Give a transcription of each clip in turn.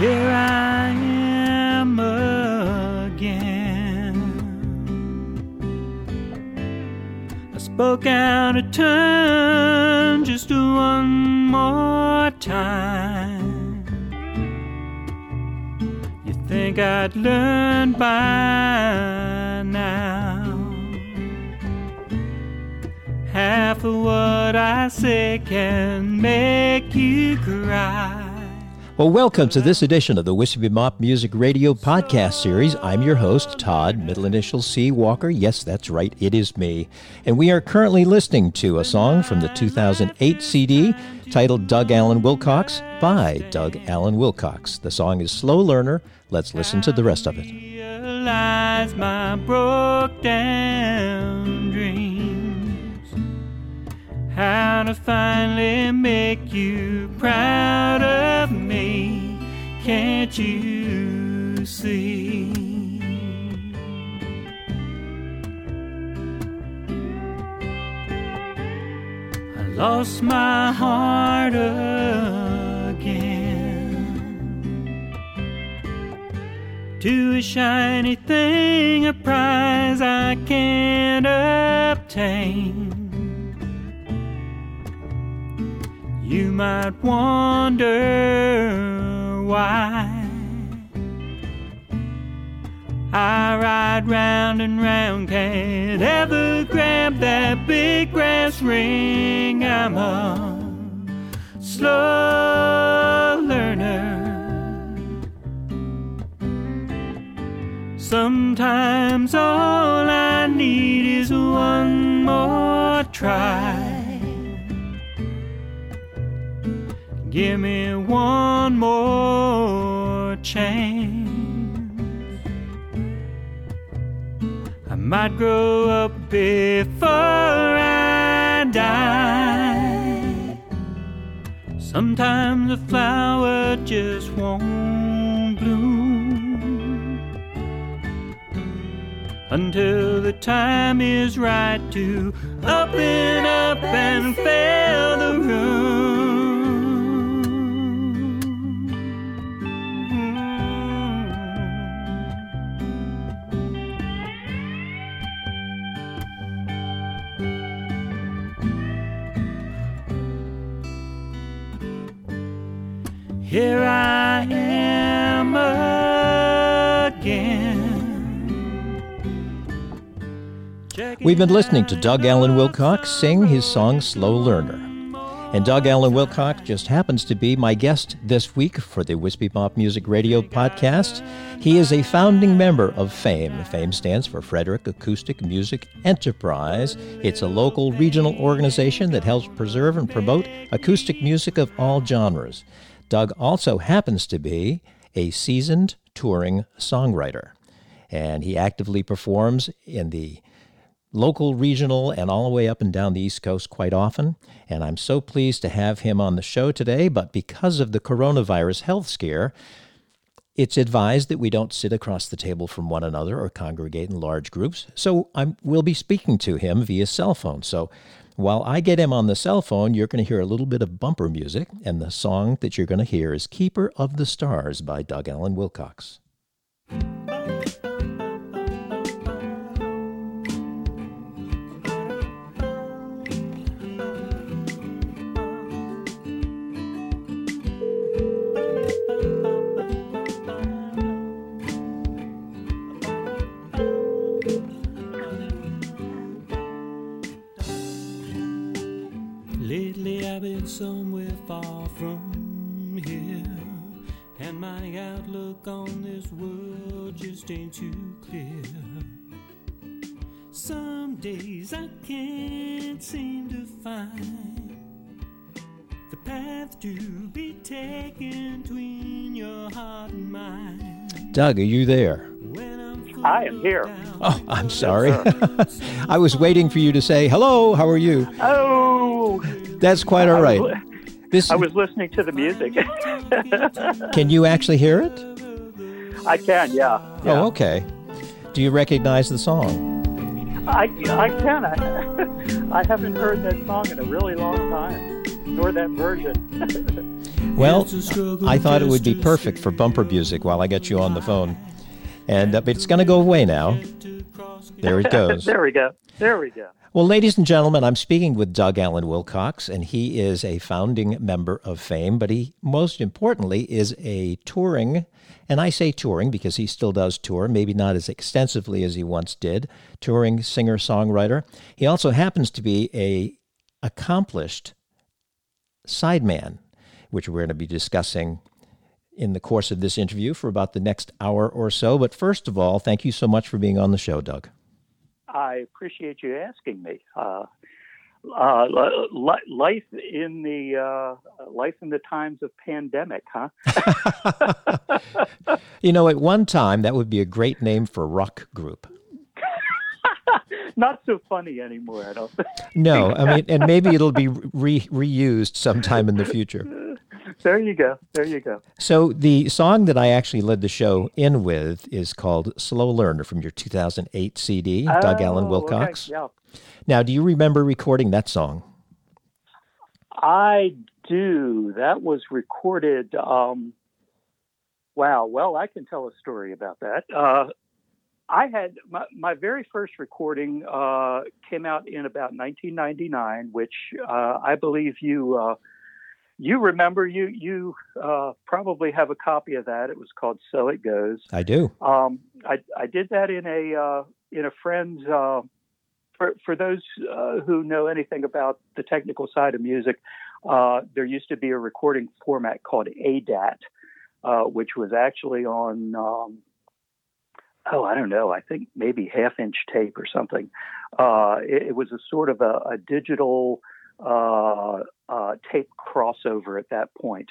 Here I am again. I spoke out of turn just one more time. You think I'd learn by now? Half of what I say can make you cry. Well, welcome to this edition of the Whiskey Mop Music Radio podcast series. I'm your host, Todd, middle initial C Walker. Yes, that's right, it is me. And we are currently listening to a song from the 2008 CD titled Doug Allen Wilcox by Doug Allen Wilcox. The song is Slow Learner. Let's listen to the rest of it. How to finally make you proud of me. Can't you see? I lost my heart again to a shiny thing, a prize I can't obtain. You might wonder why. I ride round and round, can't ever grab that big brass ring. I'm a slow learner. Sometimes all I need is one more try. Give me one more chance. I might grow up before I die. Sometimes a flower just won't bloom until the time is right to open up and fill the room. Here I am again. We've been listening to Doug Allen Wilcox sing his song Slow Learner. And Doug Allen Wilcox just happens to be my guest this week for the Wispy Pop Music Radio podcast. He is a founding member of FAME. FAME stands for Frederick Acoustic Music Enterprise. It's a local regional organization that helps preserve and promote acoustic music of all genres. Doug also happens to be a seasoned touring songwriter, and he actively performs in the local, regional, and all the way up and down the East Coast quite often. And I'm so pleased to have him on the show today. But because of the coronavirus health scare, it's advised that we don't sit across the table from one another or congregate in large groups. So I will be speaking to him via cell phone. So while I get him on the cell phone, you're going to hear a little bit of bumper music. And the song that you're going to hear is Keeper of the Stars by Doug Allen Wilcox. Just too clear. Some days I can't seem to find the path to be taken between your heart and mine. Doug, are you there? I'm here. Oh, I'm sorry. I was waiting for you to say, hello, how are you? Oh, That's quite all right. I was, This, I was listening to the music. can you actually hear it? I can, yeah. yeah. Oh, okay. Do you recognize the song? I, I can. I, I haven't heard that song in a really long time. nor that version. well, I thought it would be perfect for bumper music while I get you on the phone. And uh, it's going to go away now. There it goes. there we go. There we go. Well, ladies and gentlemen, I'm speaking with Doug Allen Wilcox, and he is a founding member of Fame, but he most importantly is a touring, and I say touring because he still does tour, maybe not as extensively as he once did, touring singer songwriter. He also happens to be a accomplished sideman, which we're going to be discussing in the course of this interview for about the next hour or so. But first of all, thank you so much for being on the show, Doug. I appreciate you asking me. Uh, uh, life in the uh, life in the times of pandemic, huh? you know, at one time that would be a great name for a rock group. Not so funny anymore, I don't think. No, I mean, and maybe it'll be re- reused sometime in the future. There you go. There you go. So the song that I actually led the show in with is called "Slow Learner" from your 2008 CD, oh, Doug Allen Wilcox. Okay. Yeah. Now, do you remember recording that song? I do. That was recorded. Um, wow. Well, I can tell a story about that. Uh, I had my, my, very first recording uh, came out in about 1999, which uh, I believe you uh, you remember you you uh, probably have a copy of that. It was called "So It Goes." I do. Um, I I did that in a uh, in a friend's. Uh, for for those uh, who know anything about the technical side of music, uh, there used to be a recording format called ADAT, uh, which was actually on. Um, oh, I don't know. I think maybe half inch tape or something. It, it, was a sort of a, a digital uh, uh, tape crossover at that point.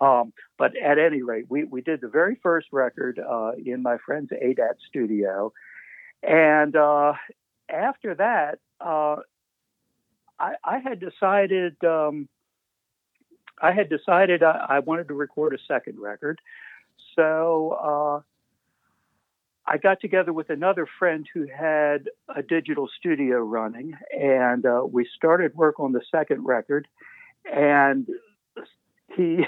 Um, but at any rate, we, we did the very first record uh, in my friend's ADAT studio. And uh, after that, uh, I, I, had decided um, I had decided I, I, wanted to record a second record. So I got together with another friend who had a digital studio running, and uh, we started work on the second record. And he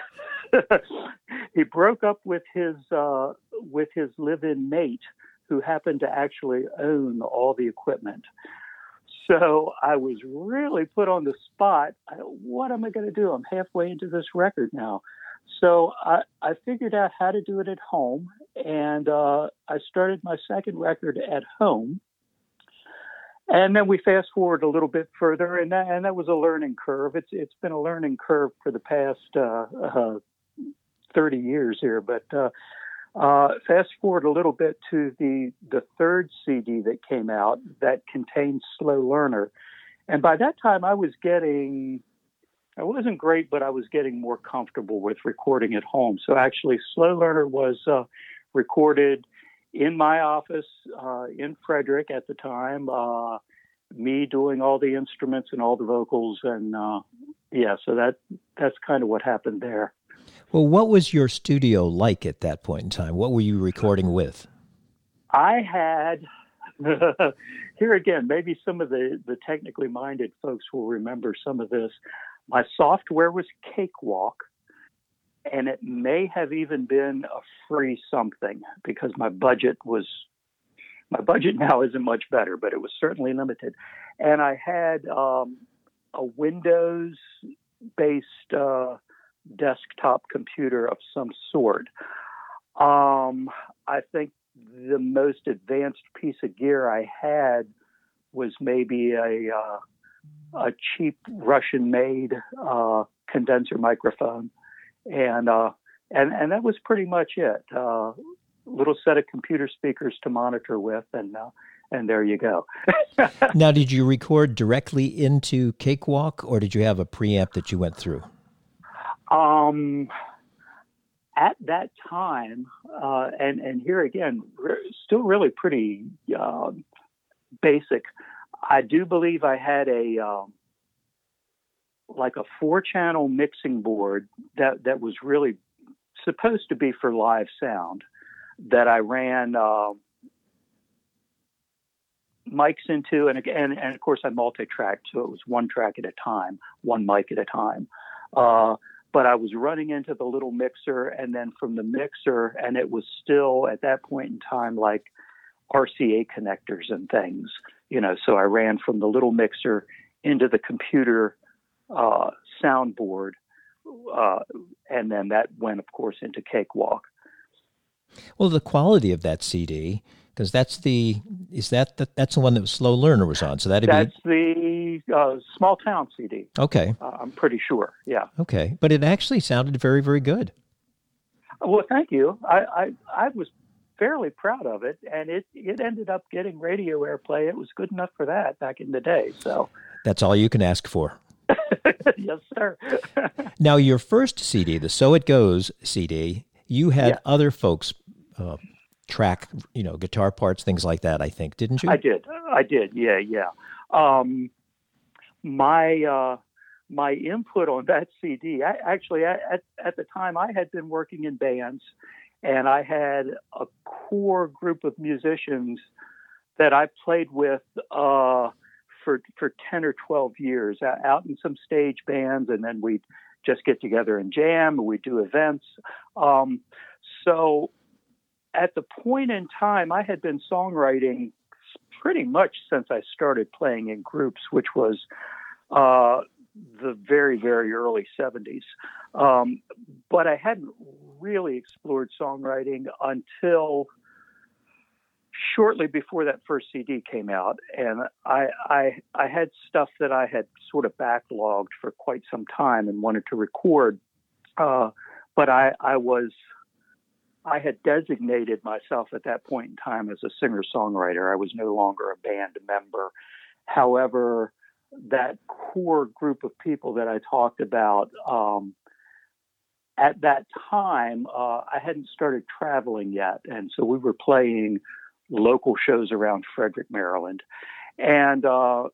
he broke up with his uh, with his live-in mate, who happened to actually own all the equipment. So I was really put on the spot. What am I going to do? I'm halfway into this record now. So I, I figured out how to do it at home, and uh, I started my second record at home. And then we fast forward a little bit further, and that, and that was a learning curve. It's it's been a learning curve for the past uh, uh, 30 years here. But uh, uh, fast forward a little bit to the the third CD that came out that contained Slow Learner, and by that time I was getting I wasn't great, but I was getting more comfortable with recording at home. So actually, Slow Learner was uh, recorded in my office uh, in Frederick at the time. Uh, me doing all the instruments and all the vocals, and uh, yeah, so that that's kind of what happened there. Well, what was your studio like at that point in time? What were you recording with? I had here again. Maybe some of the the technically minded folks will remember some of this. My software was Cakewalk, and it may have even been a free something because my budget was my budget now isn't much better, but it was certainly limited. And I had um, a Windows based uh, desktop computer of some sort. Um, I think the most advanced piece of gear I had was maybe a uh, a cheap Russian-made uh, condenser microphone, and uh, and and that was pretty much it. Uh, little set of computer speakers to monitor with, and uh, and there you go. now, did you record directly into Cakewalk, or did you have a preamp that you went through? Um, at that time, uh, and and here again, still really pretty uh, basic. I do believe I had a um, like a four channel mixing board that that was really supposed to be for live sound that I ran uh, mics into. And, and and of course I multi-tracked so it was one track at a time one mic at a time. Uh, but I was running into the little mixer, and then from the mixer, and it was still at that point in time like RCA connectors and things, you know. So I ran from the little mixer into the computer uh, soundboard, uh, and then that went, of course, into Cakewalk. Well, the quality of that CD, because that's the is that the, that's the one that Slow Learner was on. So that'd that's be the uh, Small Town CD. Okay, uh, I'm pretty sure. Yeah. Okay, but it actually sounded very very good. Well, thank you. I I, I was fairly proud of it, and it it ended up getting radio airplay. It was good enough for that back in the day. So that's all you can ask for. yes, sir. now, your first CD, the So It Goes CD, you had yeah. other folks uh, track, you know, guitar parts, things like that. I think, didn't you? I did. I did. Yeah, yeah. Um, my uh, my input on that CD, I, actually, at at the time, I had been working in bands, and I had a core group of musicians that I played with. Uh, for for 10 or 12 years out in some stage bands and then we'd just get together and jam we'd do events um, so at the point in time i had been songwriting pretty much since i started playing in groups which was uh, the very very early 70s um, but i hadn't really explored songwriting until shortly before that first CD came out, and I, I I had stuff that I had sort of backlogged for quite some time and wanted to record, uh, but I I was I had designated myself at that point in time as a singer songwriter. I was no longer a band member. However, that core group of people that I talked about. Um, at that time, uh, I hadn't started traveling yet, and so we were playing local shows around Frederick, Maryland. And uh,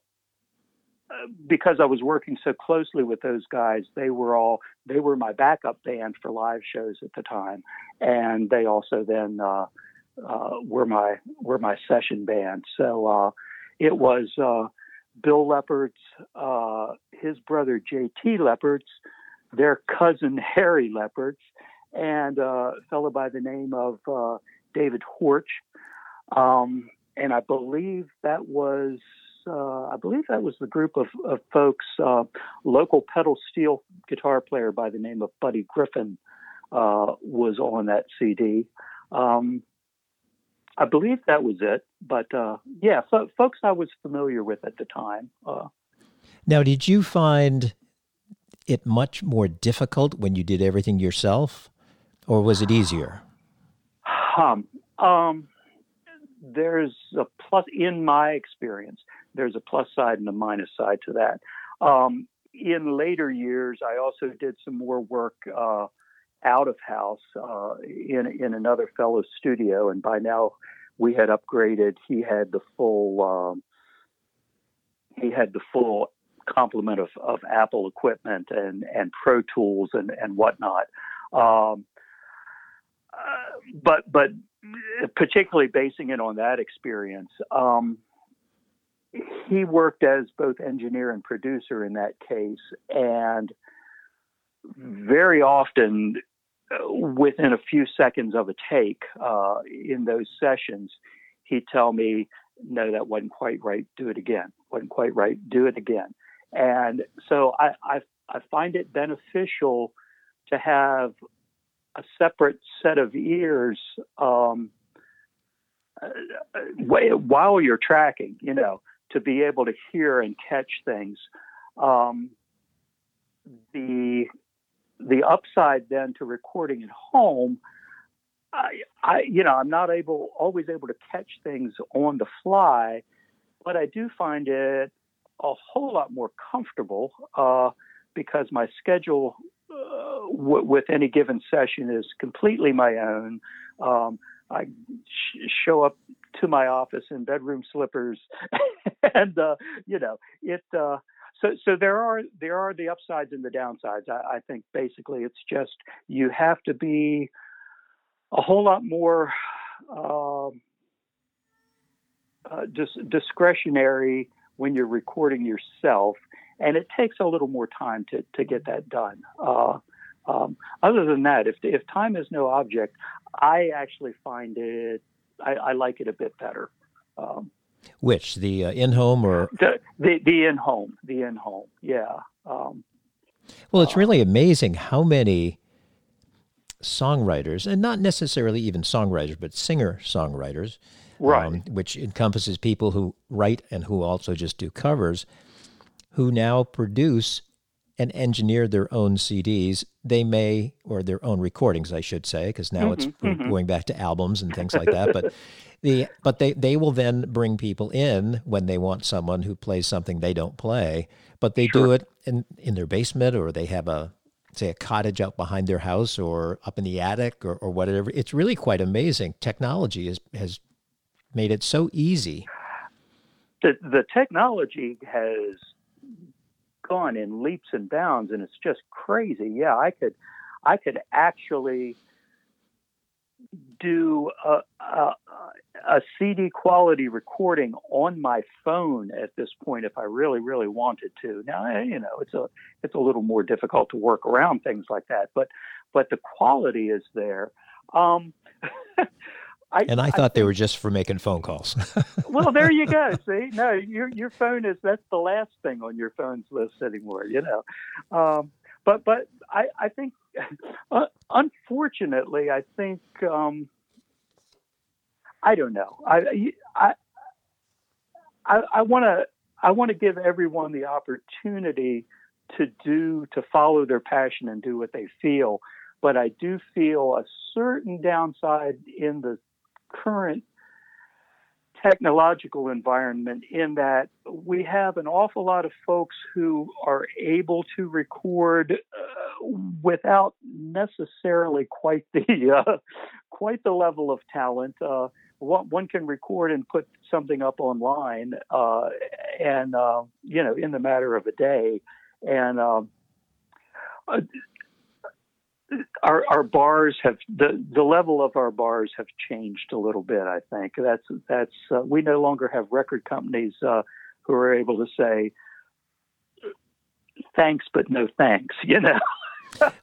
because I was working so closely with those guys, they were all they were my backup band for live shows at the time, and they also then uh, uh, were my were my session band. So uh, it was uh, Bill Leppertz, uh, his brother J.T. Leppertz, their cousin Harry Leppertz, and a fellow by the name of David Horch um, and I believe that was uh, I believe that was the group of, of folks, uh, local pedal steel guitar player by the name of Buddy Griffin uh, was on that CD. Um, I believe that was it, but uh, yeah, so, folks I was familiar with at the time. Uh. now, did you find it much more difficult when you did everything yourself, or was it easier? Um, um, there's a plus in my experience. There's a plus side and a minus side to that. Um, in later years, I also did some more work uh, out of house uh, in in another fellow's studio, and by now we had upgraded. He had the full um, he had the full complement of, of Apple equipment and and Pro Tools and and whatnot. Um, uh, but but particularly basing it on that experience, um, he worked as both engineer and producer in that case, and very often within a few seconds of a take uh, in those sessions, he'd tell me, "No, that wasn't quite right. Do it again. wasn't quite right. Do it again." And so I, I, I find it beneficial to have a separate set of ears um, uh, while you're tracking, you know, to be able to hear and catch things. Um, the the upside then to recording at home, I, I, you know I'm not able always able to catch things on the fly, but I do find it a whole lot more comfortable uh, because my schedule uh, w- with any given session is completely my own. Um, I sh- show up to my office in bedroom slippers, and uh, you know it. Uh, so, so there are there are the upsides and the downsides. I, I think basically it's just you have to be a whole lot more um, uh, dis- discretionary when you're recording yourself and it takes a little more time to to get that done. Uh, um, other than that, if if time is no object, I actually find it I, I like it a bit better. Um, Which the uh, in home or the the, the in home the in home yeah. Um, well, it's really amazing how many songwriters, and not necessarily even songwriters, but singer songwriters, right. Um, which encompasses people who write and who also just do covers, who now produce and engineer their own CDs. They may, or their own recordings, I should say, because now mm-hmm, it's mm-hmm. going back to albums and things like that. But the but they they will then bring people in when they want someone who plays something they don't play, but they sure. do it in in their basement or they have a say a cottage out behind their house or up in the attic or, or whatever. It's really quite amazing. Technology has has made it so easy. The the technology has gone in leaps and bounds, and it's just crazy. Yeah, I could I could actually do a, a, a, CD quality recording on my phone at this point if I really, really wanted to. Now, you know, it's a it's a little more difficult to work around things like that, but but the quality is there. Um, I, and I thought I they were just for making phone calls. well, there you go. See, no, your your phone is that's the last thing on your phone's list anymore. You know, um, but but I I think uh, unfortunately I think um, I don't know. I I I want to I want to give everyone the opportunity to do to follow their passion and do what they feel. But I do feel a certain downside in the current technological environment in that we have an awful lot of folks who are able to record uh, without necessarily quite the uh, quite the level of talent. Uh, one, one, can record and put something up online, uh, and uh, you know, in the matter of a day, and um, uh, our our bars have the the level of our bars have changed a little bit. I think that's that's uh, we no longer have record companies uh, who are able to say thanks but no thanks. You know.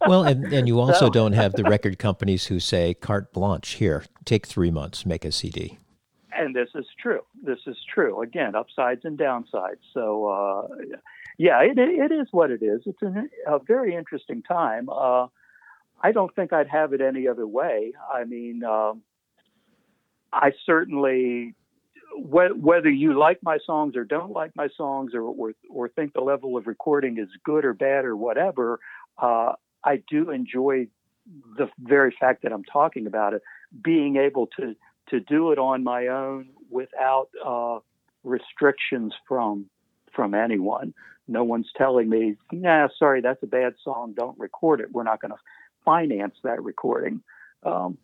well, and, and you also so, don't have the record companies who say carte blanche here, take three months, make a CD. And this is true. This is true. Again, upsides and downsides. So, uh, yeah, it, it is what it is. It's an, a very interesting time. Uh, I don't think I'd have it any other way. I mean, um, I certainly, wh- whether you like my songs or don't like my songs, or, or, or think the level of recording is good or bad or whatever, uh, I do enjoy the very fact that I'm talking about it, being able to to do it on my own without uh, restrictions from from anyone. No one's telling me, "Nah, sorry, that's a bad song. Don't record it. We're not going to finance that recording. Um,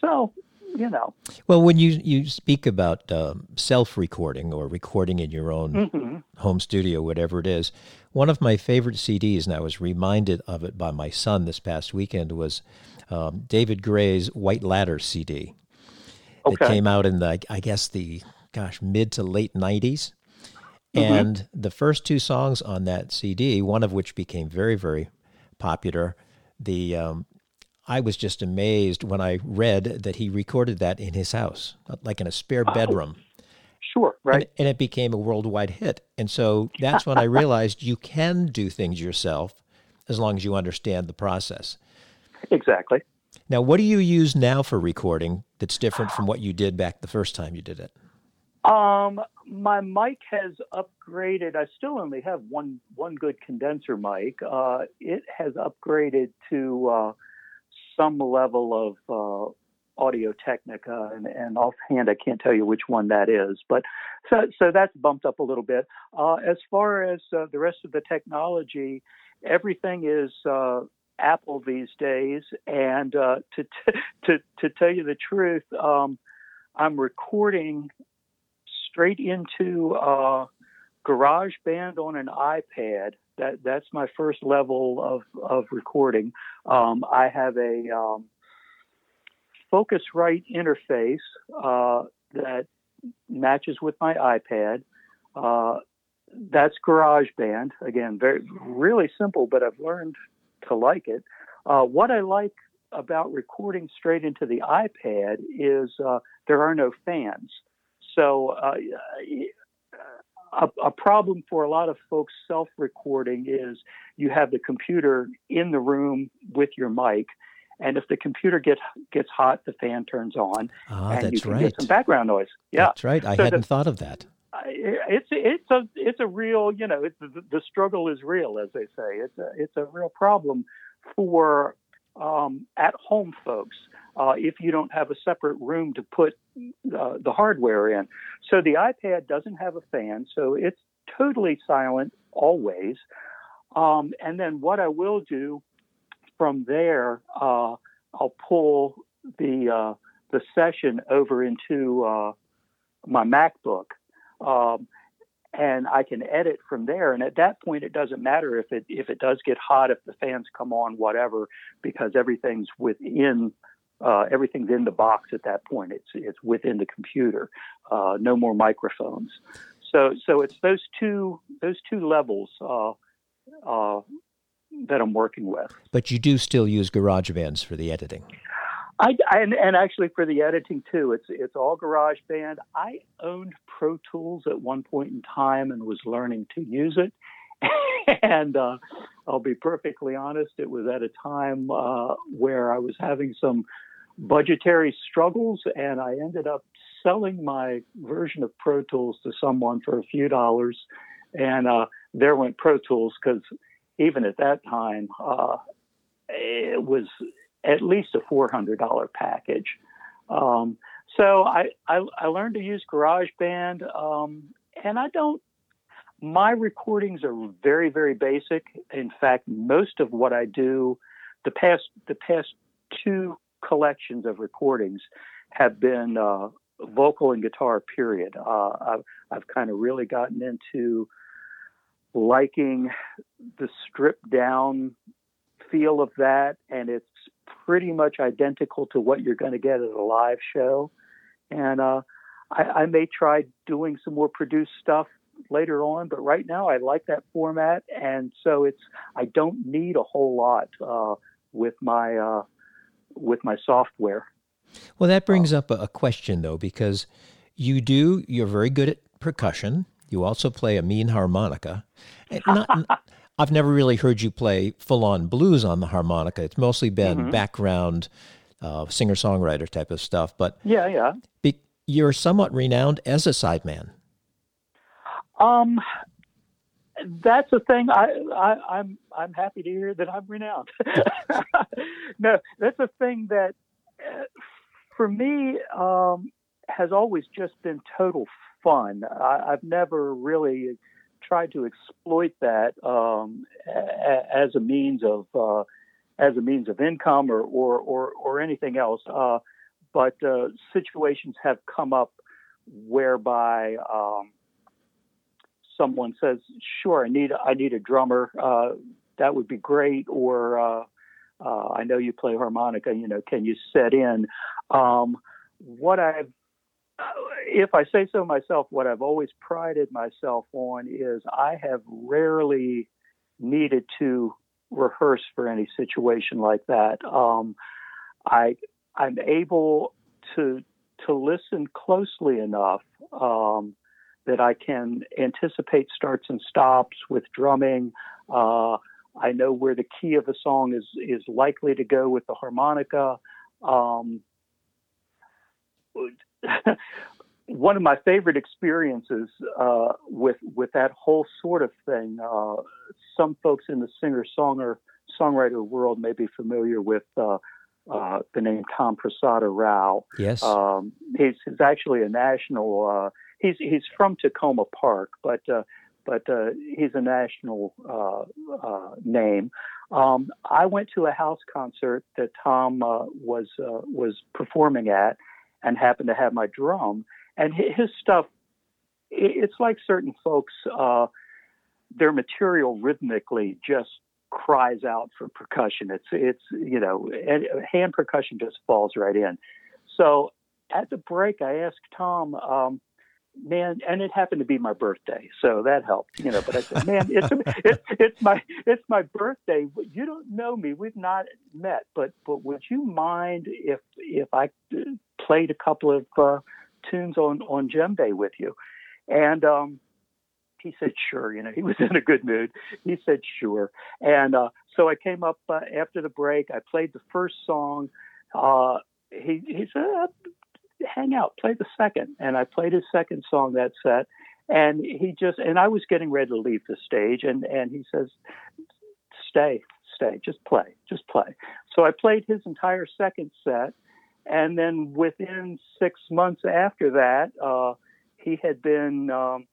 so, you know. Well, when you, you speak about um, self recording or recording in your own mm-hmm. home studio, whatever it is, one of my favorite CDs, and I was reminded of it by my son this past weekend, was um, David Gray's White Ladder CD. Okay. It came out in the, I guess, the, gosh, mid to late 90s. Mm-hmm. And the first two songs on that CD, one of which became very, very popular, the um, I was just amazed when I read that he recorded that in his house, like in a spare oh, bedroom. Sure, right. And, and, it became a worldwide hit. And so that's when I realized you can do things yourself as long as you understand the process. Exactly. Now, what do you use now for recording that's different from what you did back the first time you did it? Um, my mic has upgraded. I still only have one one good condenser mic. Uh, it has upgraded to uh, some level of uh, Audio Technica, and, and, offhand, I can't tell you which one that is. But so so that's bumped up a little bit. Uh, as far as uh, the rest of the technology, everything is. Uh, Apple these days, and to t- to to tell you the truth, um, I'm recording straight into uh, GarageBand on an iPad. That that's my first level of of recording. Um, I have a um, Focusrite interface uh, that matches with my iPad. Uh, that's GarageBand. Again, very really simple, but I've learned to like it. Uh, what I like about recording straight into the iPad is uh, there are no fans. So uh, a, a, problem for a lot of folks self-recording is you have the computer in the room with your mic, and if the computer gets gets hot, the fan turns on, ah, and you can right. get some background noise. Yeah, that's right. I so hadn't the, thought of that. It's it's a it's a real you know it's, the, the struggle is real as they say. It's a it's a real problem for um, at home folks uh, if you don't have a separate room to put uh, the hardware in. So the iPad doesn't have a fan, so it's totally silent always. Um, and then what I will do from there, uh, I'll pull the uh, the session over into uh, my MacBook. Um, and I can edit from there. And at that point, it doesn't matter if it if it does get hot, if the fans come on, whatever, because everything's within uh, everything's in the box at that point. It's it's within the computer. Uh, no more microphones. So so it's those two those two levels uh, uh that I'm working with. But you do still use GarageBands for the editing. I, and, and actually for the editing too, it's it's all GarageBand. I owned Pro Tools at one point in time and was learning to use it. and uh, I'll be perfectly honest, it was at a time uh, where I was having some budgetary struggles, and I ended up selling my version of Pro Tools to someone for a few dollars, and uh, there went Pro Tools because even at that time, uh, it was at least a $400 package. Um, so I, I, I, learned to use GarageBand, um, and I don't. My recordings are very, very basic. In fact, most of what I do, the past the past two collections of recordings have been uh, vocal and guitar. Period. Uh, I've, I've kind of really gotten into liking the stripped down feel of that, and it's pretty much identical to what you're going to get at a live show. And uh, I, I may try doing some more produced stuff later on, but right now I like that format, and so it's I don't need a whole lot uh, with my uh, with my software. Well, that brings up a question though, because you do you're very good at percussion. You also play a mean harmonica. Not, I've never really heard you play full on blues on the harmonica. It's mostly been mm-hmm. background uh, singer songwriter type of stuff. But yeah, yeah, be, you're somewhat renowned as a sideman. Um, that's a thing. I, I I'm I'm happy to hear that I'm renowned. no, that's a thing that uh, for me um, has always just been total fun. I, I've never really tried to exploit that um, a, as a means of uh, as a means of income or or or, or anything else. Uh, but uh, situations have come up whereby um, someone says, "Sure, I need I need a drummer. Uh, that would be great." Or uh, uh, I know you play harmonica. You know, can you set in? Um, what I've if I say so myself, what I've always prided myself on is I have rarely needed to rehearse for any situation like that. Um, I I'm able to to listen closely enough um, that I can anticipate starts and stops with drumming. Uh, I know where the key of a song is is likely to go with the harmonica. Um, one of my favorite experiences uh, with with that whole sort of thing. Uh, some folks in the singer songwriter songwriter world may be familiar with uh, uh the name Tom Prasada Rao. Yes, um, he's, he's actually a national. Uh, he's he's from Takoma Park, but uh, but he's a national name. Um, I went to a house concert that Tom was was performing at and happened to have my drum. And his stuff, it's like certain folks, uh, their material rhythmically just cries out for percussion. It's it's you know, hand percussion just falls right in. So at the break, I asked Tom, um, man, and it happened to be my birthday, so that helped, you know. But I said, man, it's it's it's my it's my birthday. You don't know me, we've not met, but but would you mind if if I played a couple of uh, tunes on on djembe with you? And um, he said, sure. You know, he was in a good mood. He said, sure. And uh, so I came up uh, after the break. I played the first song. Uh, he he said, uh, hang out, play the second. And I played his second song that set. And he just, and I was getting ready to leave the stage. And, and he says, stay, stay, just play, just play. So I played his entire second set. And then within six months after that, uh, he had been um,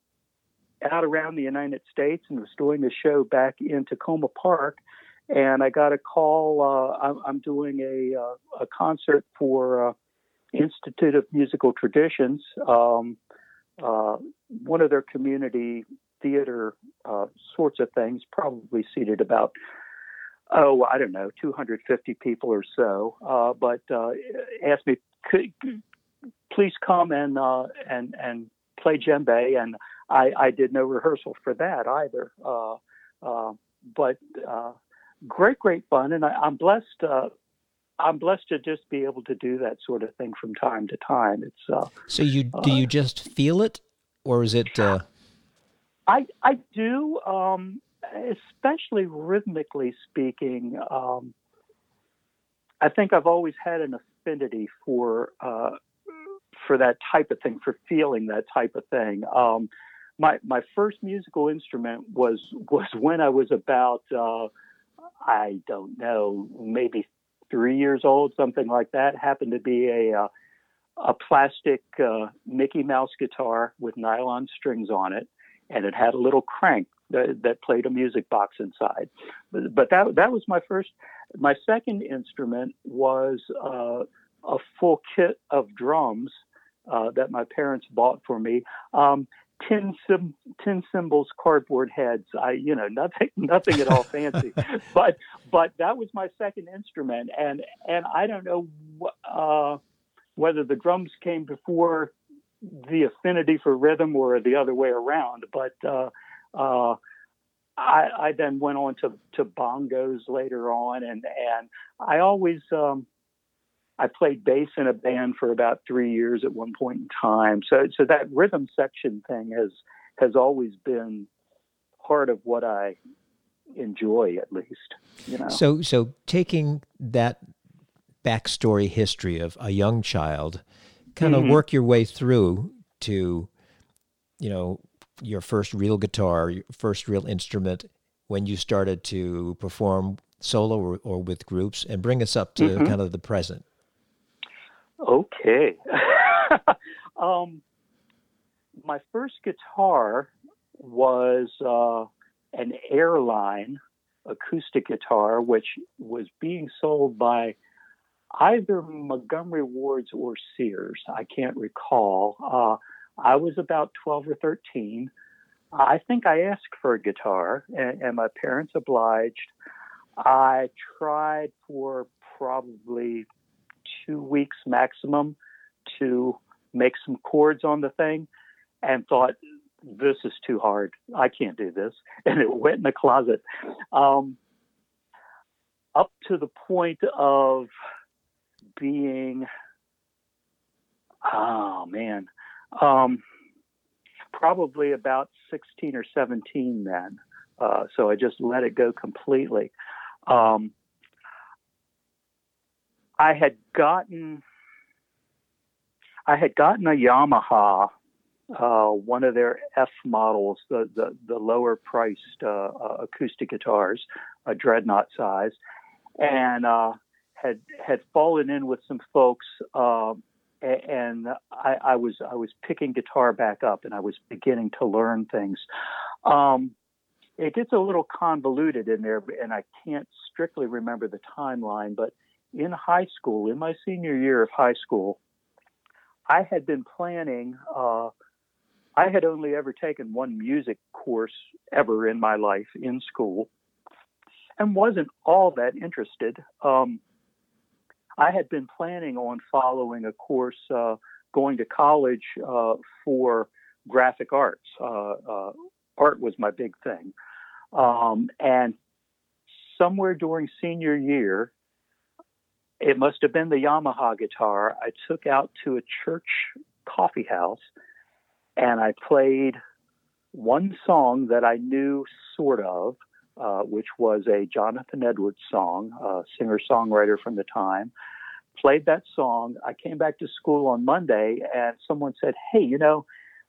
out around the United States and was doing a show back in Takoma Park. And I got a call. Uh, I'm, I'm, doing a, uh, a concert for uh, Institute of Musical Traditions, um, uh, one of their community theater uh, sorts of things, probably seated about, oh, I don't know, 250 people or so. Uh, but uh, asked me, could, please come and uh, and and play djembe, and I, I did no rehearsal for that either. Uh, but great, great fun, and I, am blessed I'm blessed to just be able to do that sort of thing from time to time. It's uh, so you do you just feel it, or is it? Uh... I I do, um, especially rhythmically speaking. Um, I think I've always had an affinity for uh, for that type of thing, for feeling that type of thing. Um, my my first musical instrument was was when I was about uh, I don't know maybe three years old, something like that. Happened to be a uh, a plastic uh, Mickey Mouse guitar with nylon strings on it, and it had a little crank that, that played a music box inside. But, but, that that was my first. My second instrument was uh, a full kit of drums uh, that my parents bought for me. Um, tin sim, tin cymbals, cardboard heads. I, you know, nothing, nothing at all fancy. but, but that was my second instrument, and and I don't know uh, whether the drums came before the affinity for rhythm or the other way around. But uh, uh, I, I then went on to to bongos later on, and and I always. Um, I played bass in a band for about three years at one point in time. So, so that rhythm section thing has has always been part of what I enjoy, at least. You know. So, so taking that backstory history of a young child, kind mm-hmm. of work your way through to, you know, your first real guitar, your first real instrument, when you started to perform solo or, or with groups, and bring us up to mm-hmm. kind of the present. Okay. um, my first guitar was uh, an Airline acoustic guitar, which was being sold by either Montgomery Wards or Sears. I can't recall. Uh, I was about 12 or 13. I think I asked for a guitar, and, and my parents obliged. I tried for probably two weeks maximum to make some chords on the thing and thought, this is too hard. I can't do this. And it went in the closet. Um, up to the point of being, oh man, um, probably about 16 or 17 then. Uh, so I just let it go completely. Um, I had gotten I had gotten a Yamaha, uh, one of their F models, the the, the lower priced uh, uh, acoustic guitars, a dreadnought size, and uh, had had fallen in with some folks, uh, and I, I, was I was picking guitar back up, and I was beginning to learn things. Um, it gets a little convoluted in there, and I can't strictly remember the timeline, but in high school, in my senior year of high school, I had been planning. Uh, I had only ever taken one music course ever in my life in school and wasn't all that interested. Um, I had been planning on following a course, uh, going to college uh, for graphic arts. Uh, uh, art was my big thing. Um, and somewhere during senior year, it must have been the Yamaha guitar. I took out to a church coffee house and I played one song that I knew sort of, uh, which was a Jonathan Edwards song, a singer songwriter from the time. Played that song. I came back to school on Monday and someone said, Hey, you know,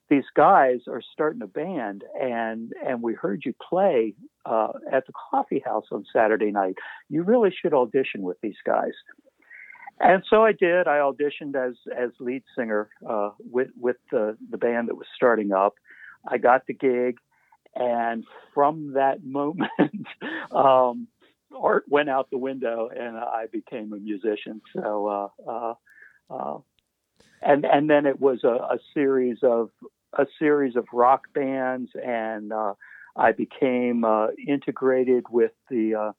these guys are starting a band and and we heard you play uh, at the coffee house on Saturday night. You really should audition with these guys. And so I did. I auditioned as as lead singer uh, with with the the band that was starting up. I got the gig, and from that moment, um, art went out the window, and I became a musician. So, uh, uh, uh, and and then it was a, a, series of a series of rock bands, and uh, I became uh, integrated with the uh,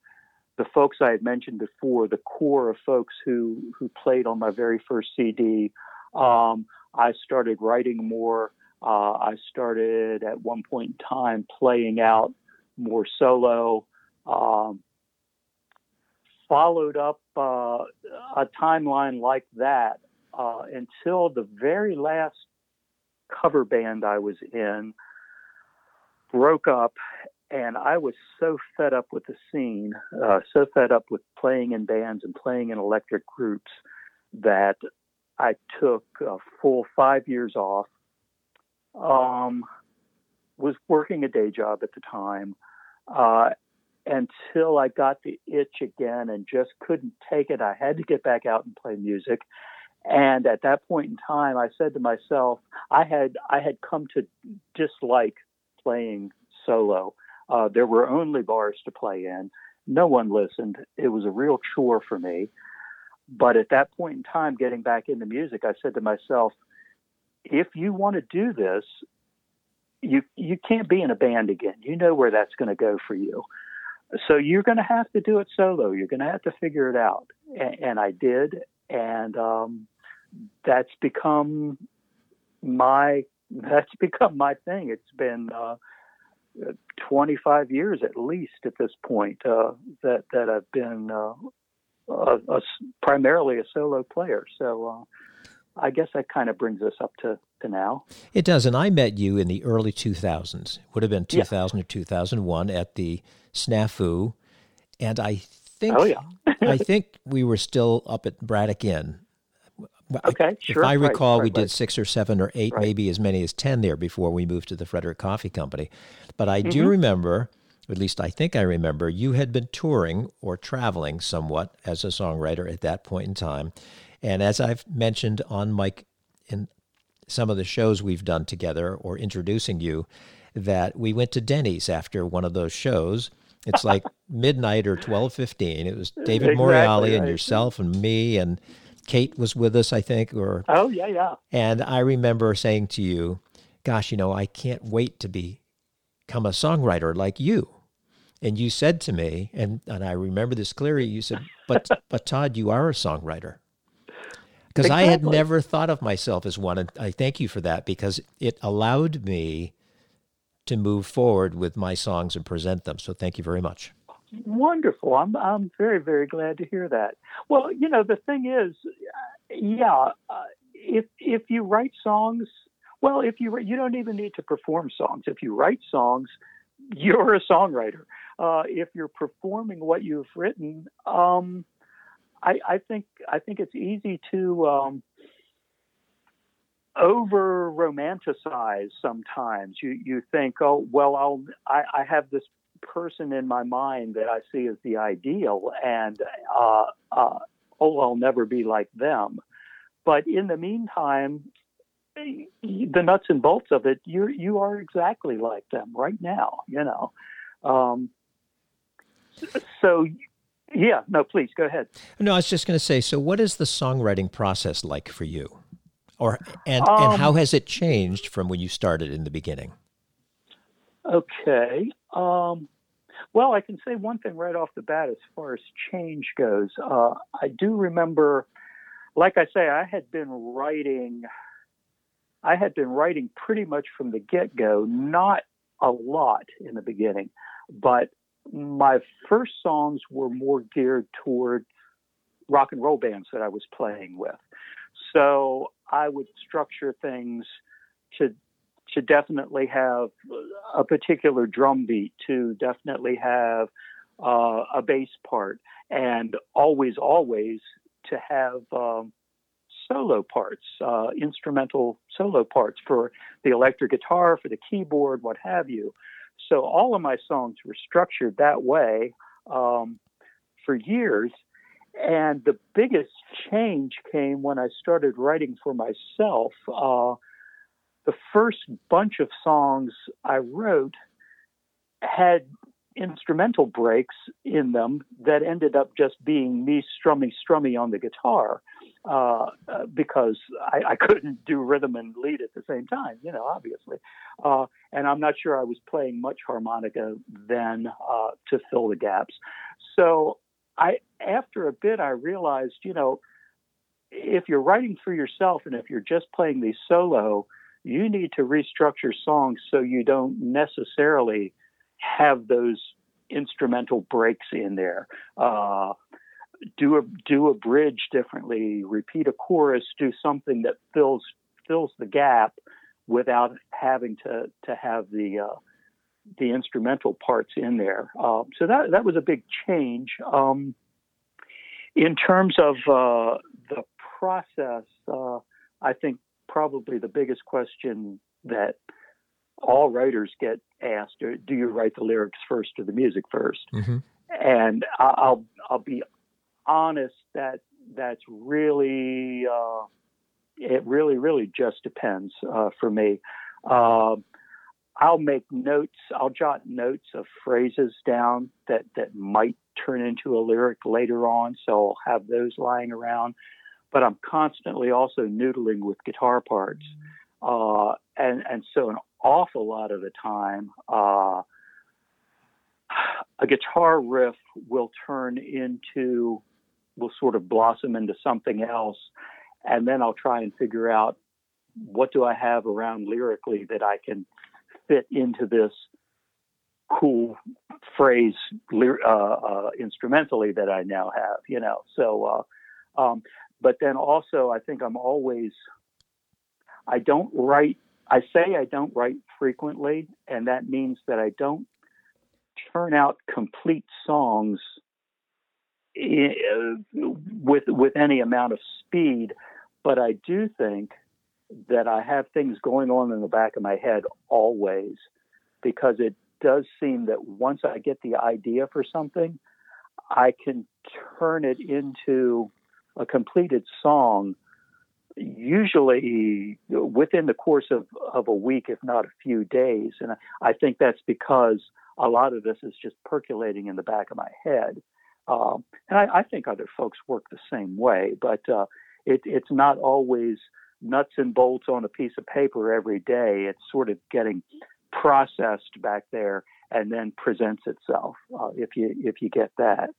the folks I had mentioned before, the core of folks who who played on my very first CD. Um, I started writing more. Uh, I started at one point in time playing out more solo. Um, followed up uh, a timeline like that uh, until the very last cover band I was in broke up and I was so fed up with the scene, uh, so fed up with playing in bands and playing in electric groups that I took a full five years off. Um, was working a day job at the time uh, until I got the itch again and just couldn't take it. I had to get back out and play music. And at that point in time, I said to myself, I had I had come to dislike playing solo. Uh, there were only bars to play in. No one listened. It was a real chore for me. But at that point in time, getting back into music, I said to myself, if you want to do this, you you can't be in a band again. You know where that's going to go for you. So you're going to have to do it solo. You're going to have to figure it out. And, and I did, and um, that's become my that's become my thing. It's been uh, 25 years at least at this point uh, that that I've been uh, a, a, primarily a solo player. So uh, I guess that kind of brings us up to, to now. It does, and I met you in the early 2000s. Would have been 2000 yeah. or 2001 at the Snafu, and I think oh, yeah. I think we were still up at Braddock Inn Okay, if sure. I recall, right, we right, did six or seven or eight, maybe as many as ten there before we moved to the Frederick Coffee Company. But I mm-hmm. do remember, at least I think I remember, you had been touring or traveling somewhat as a songwriter at that point in time. And as I've mentioned on mic in some of the shows we've done together or introducing you, that we went to Denny's after one of those shows. It's like midnight or twelve fifteen. It was David exactly, Morreale and yourself and me and Kate was with us, I think, or oh yeah, yeah. And I remember saying to you, "Gosh, you know, I can't wait to be, become a songwriter like you." And you said to me, and and I remember this clearly. You said, "But but Todd, you are a songwriter." Because exactly. I had never thought of myself as one, and I thank you for that because it allowed me to move forward with my songs and present them. So thank you very much. Wonderful. I'm I'm very very glad to hear that. Well, you know the thing is, yeah, uh, if if you write songs, well, if you you don't even need to perform songs. If you write songs, you're a songwriter. Uh, if you're performing what you've written, um, I, I think I think it's easy to um, over romanticize sometimes. You you think, oh well, I'll I, I have this person in my mind that I see as the ideal, and uh, uh, oh, I'll never be like them. But in the meantime, the nuts and bolts of it, you you are exactly like them right now. You know, um, so yeah. No, please go ahead. No, I was just going to say. So, what is the songwriting process like for you, or and um, and how has it changed from when you started in the beginning? Okay. Um, well, I can say one thing right off the bat as far as change goes. Uh, I do remember, like I say, I had been writing. I had been writing pretty much from the get go, not a lot in the beginning, but my first songs were more geared toward rock and roll bands that I was playing with. So I would structure things to to definitely have a particular drum beat, to definitely have uh, a bass part, and always, always to have um, solo parts, uh, instrumental solo parts for the electric guitar, for the keyboard, what have you. So all of my songs were structured that way um, for years. And the biggest change came when I started writing for myself. Uh, the first bunch of songs I wrote had instrumental breaks in them that ended up just being me strummy strummy on the guitar uh, because I, I, couldn't do rhythm and lead at the same time, you know, obviously. Uh, and I'm not sure I was playing much harmonica then uh, to fill the gaps. So I, after a bit, I realized, you know, if you're writing for yourself and if you're just playing these solo, you need to restructure songs so you don't necessarily have those instrumental breaks in there. Uh, do a do a bridge differently, repeat a chorus, do something that fills fills the gap without having to to have the uh, the instrumental parts in there. Uh, so that that was a big change. Um, in terms of uh, the process, uh, I think probably the biggest question that all writers get asked, "Do you write the lyrics first or the music 1st mm-hmm. And I'll I'll be honest that that's really uh, it really really just depends uh, for me. Uh, I'll make notes. I'll jot notes of phrases down that that might turn into a lyric later on, so I'll have those lying around. But I'm constantly also noodling with guitar parts, uh, and and so an awful lot of the time, uh, a guitar riff will turn into, will sort of blossom into something else. And then I'll try and figure out what do I have around lyrically that I can fit into this cool phrase uh, uh, instrumentally that I now have, you know. So, uh, um, but then also, I think I'm always, I don't write I say I don't write frequently, and that means that I don't turn out complete songs eh, with with any amount of speed. But I do think that I have things going on in the back of my head always, because it does seem that once I get the idea for something, I can turn it into a completed song usually within the course of, of a week, if not a few days. And I think that's because a lot of this is just percolating in the back of my head. Um, and I, I, think other folks work the same way, but uh, it, it's not always nuts and bolts on a piece of paper every day. It's sort of getting processed back there and then presents itself. Uh, if you if you get that.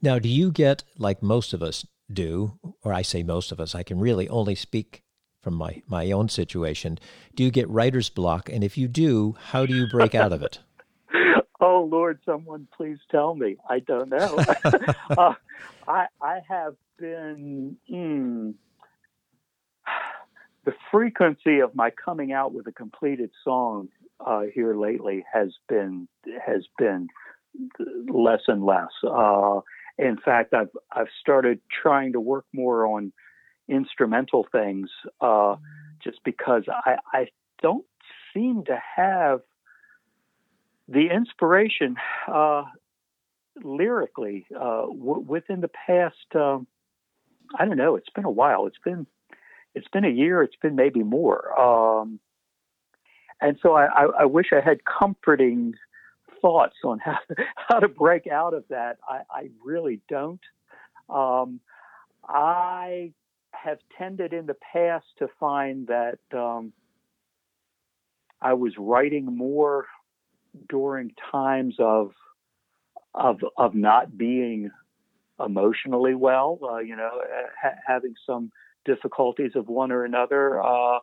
Now, do you get like most of us? Do, or I say most of us, I can really only speak from my, my own situation. Do you get writer's block? And if you do, how do you break out of it? oh, Lord, someone please tell me. I don't know. uh, I, I have been. Mm, the frequency of my coming out with a completed song uh, here lately has been has been less and less. Uh, in fact, I've I've started trying to work more on instrumental things, uh, just because I I don't seem to have the inspiration uh, lyrically uh, w- within the past. Um, I don't know. It's been a while. It's been it's been a year. It's been maybe more. Um, and so I, I, I wish I had comforting thoughts on how how to break out of that. I, I really don't. Um, I have tended in the past to find that um, I was writing more during times of of of not being emotionally well. Uh, you know, ha- having some difficulties of one or another. Uh,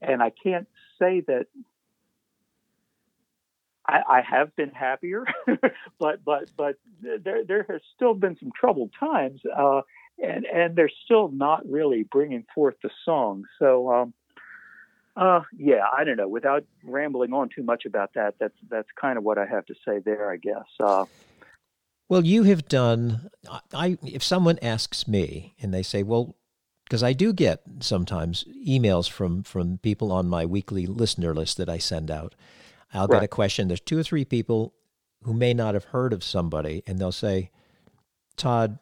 and I can't say that I, I have been happier, but but but there there has still been some troubled times, uh, and and they're still not really bringing forth the song. So um, uh, yeah, I don't know. Without rambling on too much about that, that's that's kind of what I have to say there, I guess. Uh, well, you have done. I if someone asks me and they say, "Well," because I do get sometimes emails from from people on my weekly listener list that I send out I'll right. get a question. There's two or three people who may not have heard of somebody, and they'll say, Todd,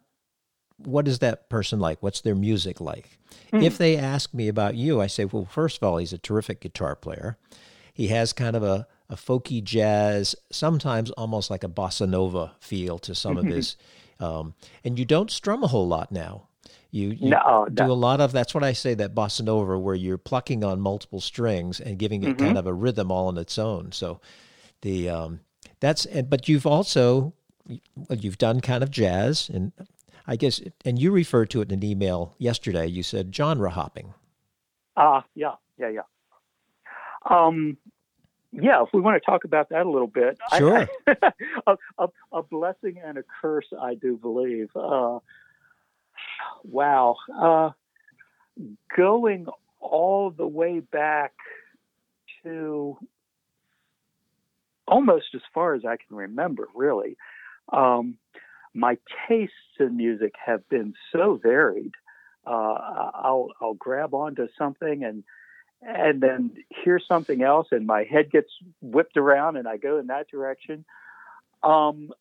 what is that person like? What's their music like? Mm. If they ask me about you, I say, well, first of all, he's a terrific guitar player. He has kind of a, a folky jazz, sometimes almost like a bossa nova feel to some of his. Um, and you don't strum a whole lot now. You, you no, do no. a lot of that's what I say that bossa nova where you're plucking on multiple strings and giving it mm-hmm. kind of a rhythm all on its own. So the um, that's and but you've also you've done kind of jazz and I guess and you referred to it in an email yesterday. You said genre hopping. Ah, uh, yeah, yeah, yeah. Um, yeah, if we want to talk about that a little bit, sure. I, a, a, a, blessing and a curse, I do believe. Uh, wow. Uh, going all the way back to almost as far as I can remember, really. Um, my tastes in music have been so varied. Uh, I'll I'll grab onto something and and then hear something else, and my head gets whipped around, and I go in that direction. Um,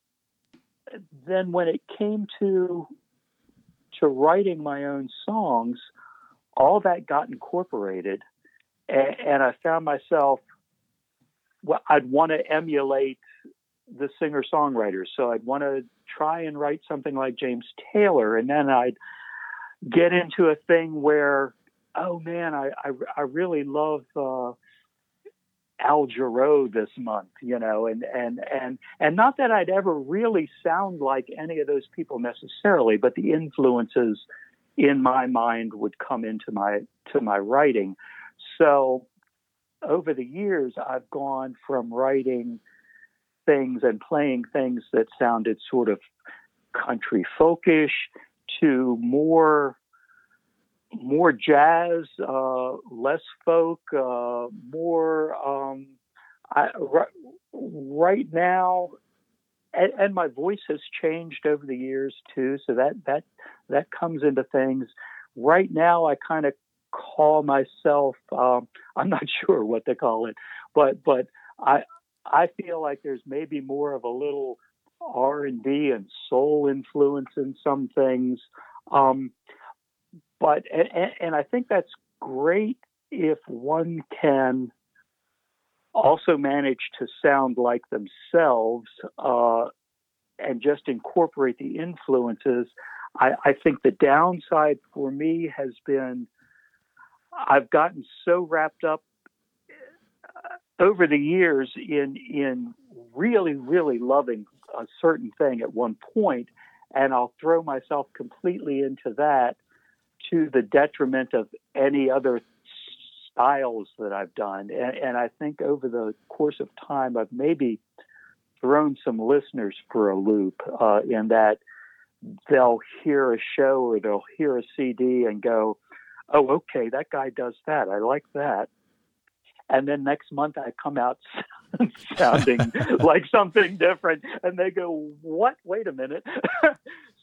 then when it came to to writing my own songs, all that got incorporated, and, and I found myself. Well, I'd want to emulate the singer songwriters, so I'd want to try and write something like James Taylor, and then I'd get into a thing where, oh man, I I, I really love. Uh, Al Jarreau this month, you know, and and and and not that I'd ever really sound like any of those people necessarily, but the influences in my mind would come into my to my writing. So over the years, I've gone from writing things and playing things that sounded sort of country folkish to more more jazz, uh, less folk, uh, more. Um, I, right, now, and, and, my voice has changed over the years too, so that that that comes into things. Right now, I kind of call myself. Um, I'm not sure what they call it, but but I I feel like there's maybe more of a little R and B and soul influence in some things. Um, but and, and I think that's great if one can also manage to sound like themselves uh, and just incorporate the influences. I, I, think the downside for me has been I've gotten so wrapped up uh, over the years in in really really loving a certain thing at one point, and I'll throw myself completely into that to the detriment of any other styles that I've done. And, and, I think over the course of time, I've maybe thrown some listeners for a loop uh, in that they'll hear a show or they'll hear a CD and go, oh, okay, that guy does that. I like that. And then next month I come out sounding like something different. And they go, what? Wait a minute.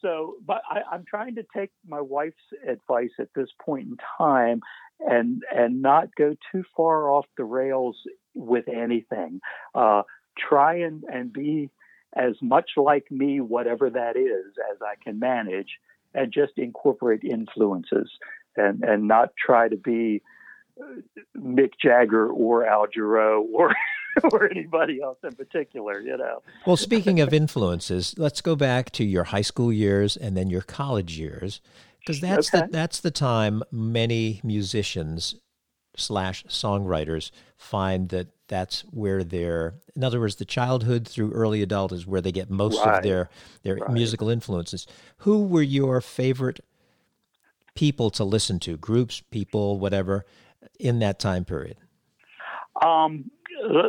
so, but I, am trying to take my wife's advice at this point in time and and not go too far off the rails with anything. Uh, try and, and be as much like me, whatever that is, as I can manage, and just incorporate influences and, and not try to be uh, Mick Jagger or Al Jarreau or or anybody else in particular, you know. Well, speaking of influences, let's go back to your high school years and then your college years, because that's okay. the that's the time many musicians slash songwriters find that that's where their in other words the childhood through early adult is where they get most right. of their their right. musical influences who were your favorite people to listen to groups people whatever in that time period? Um,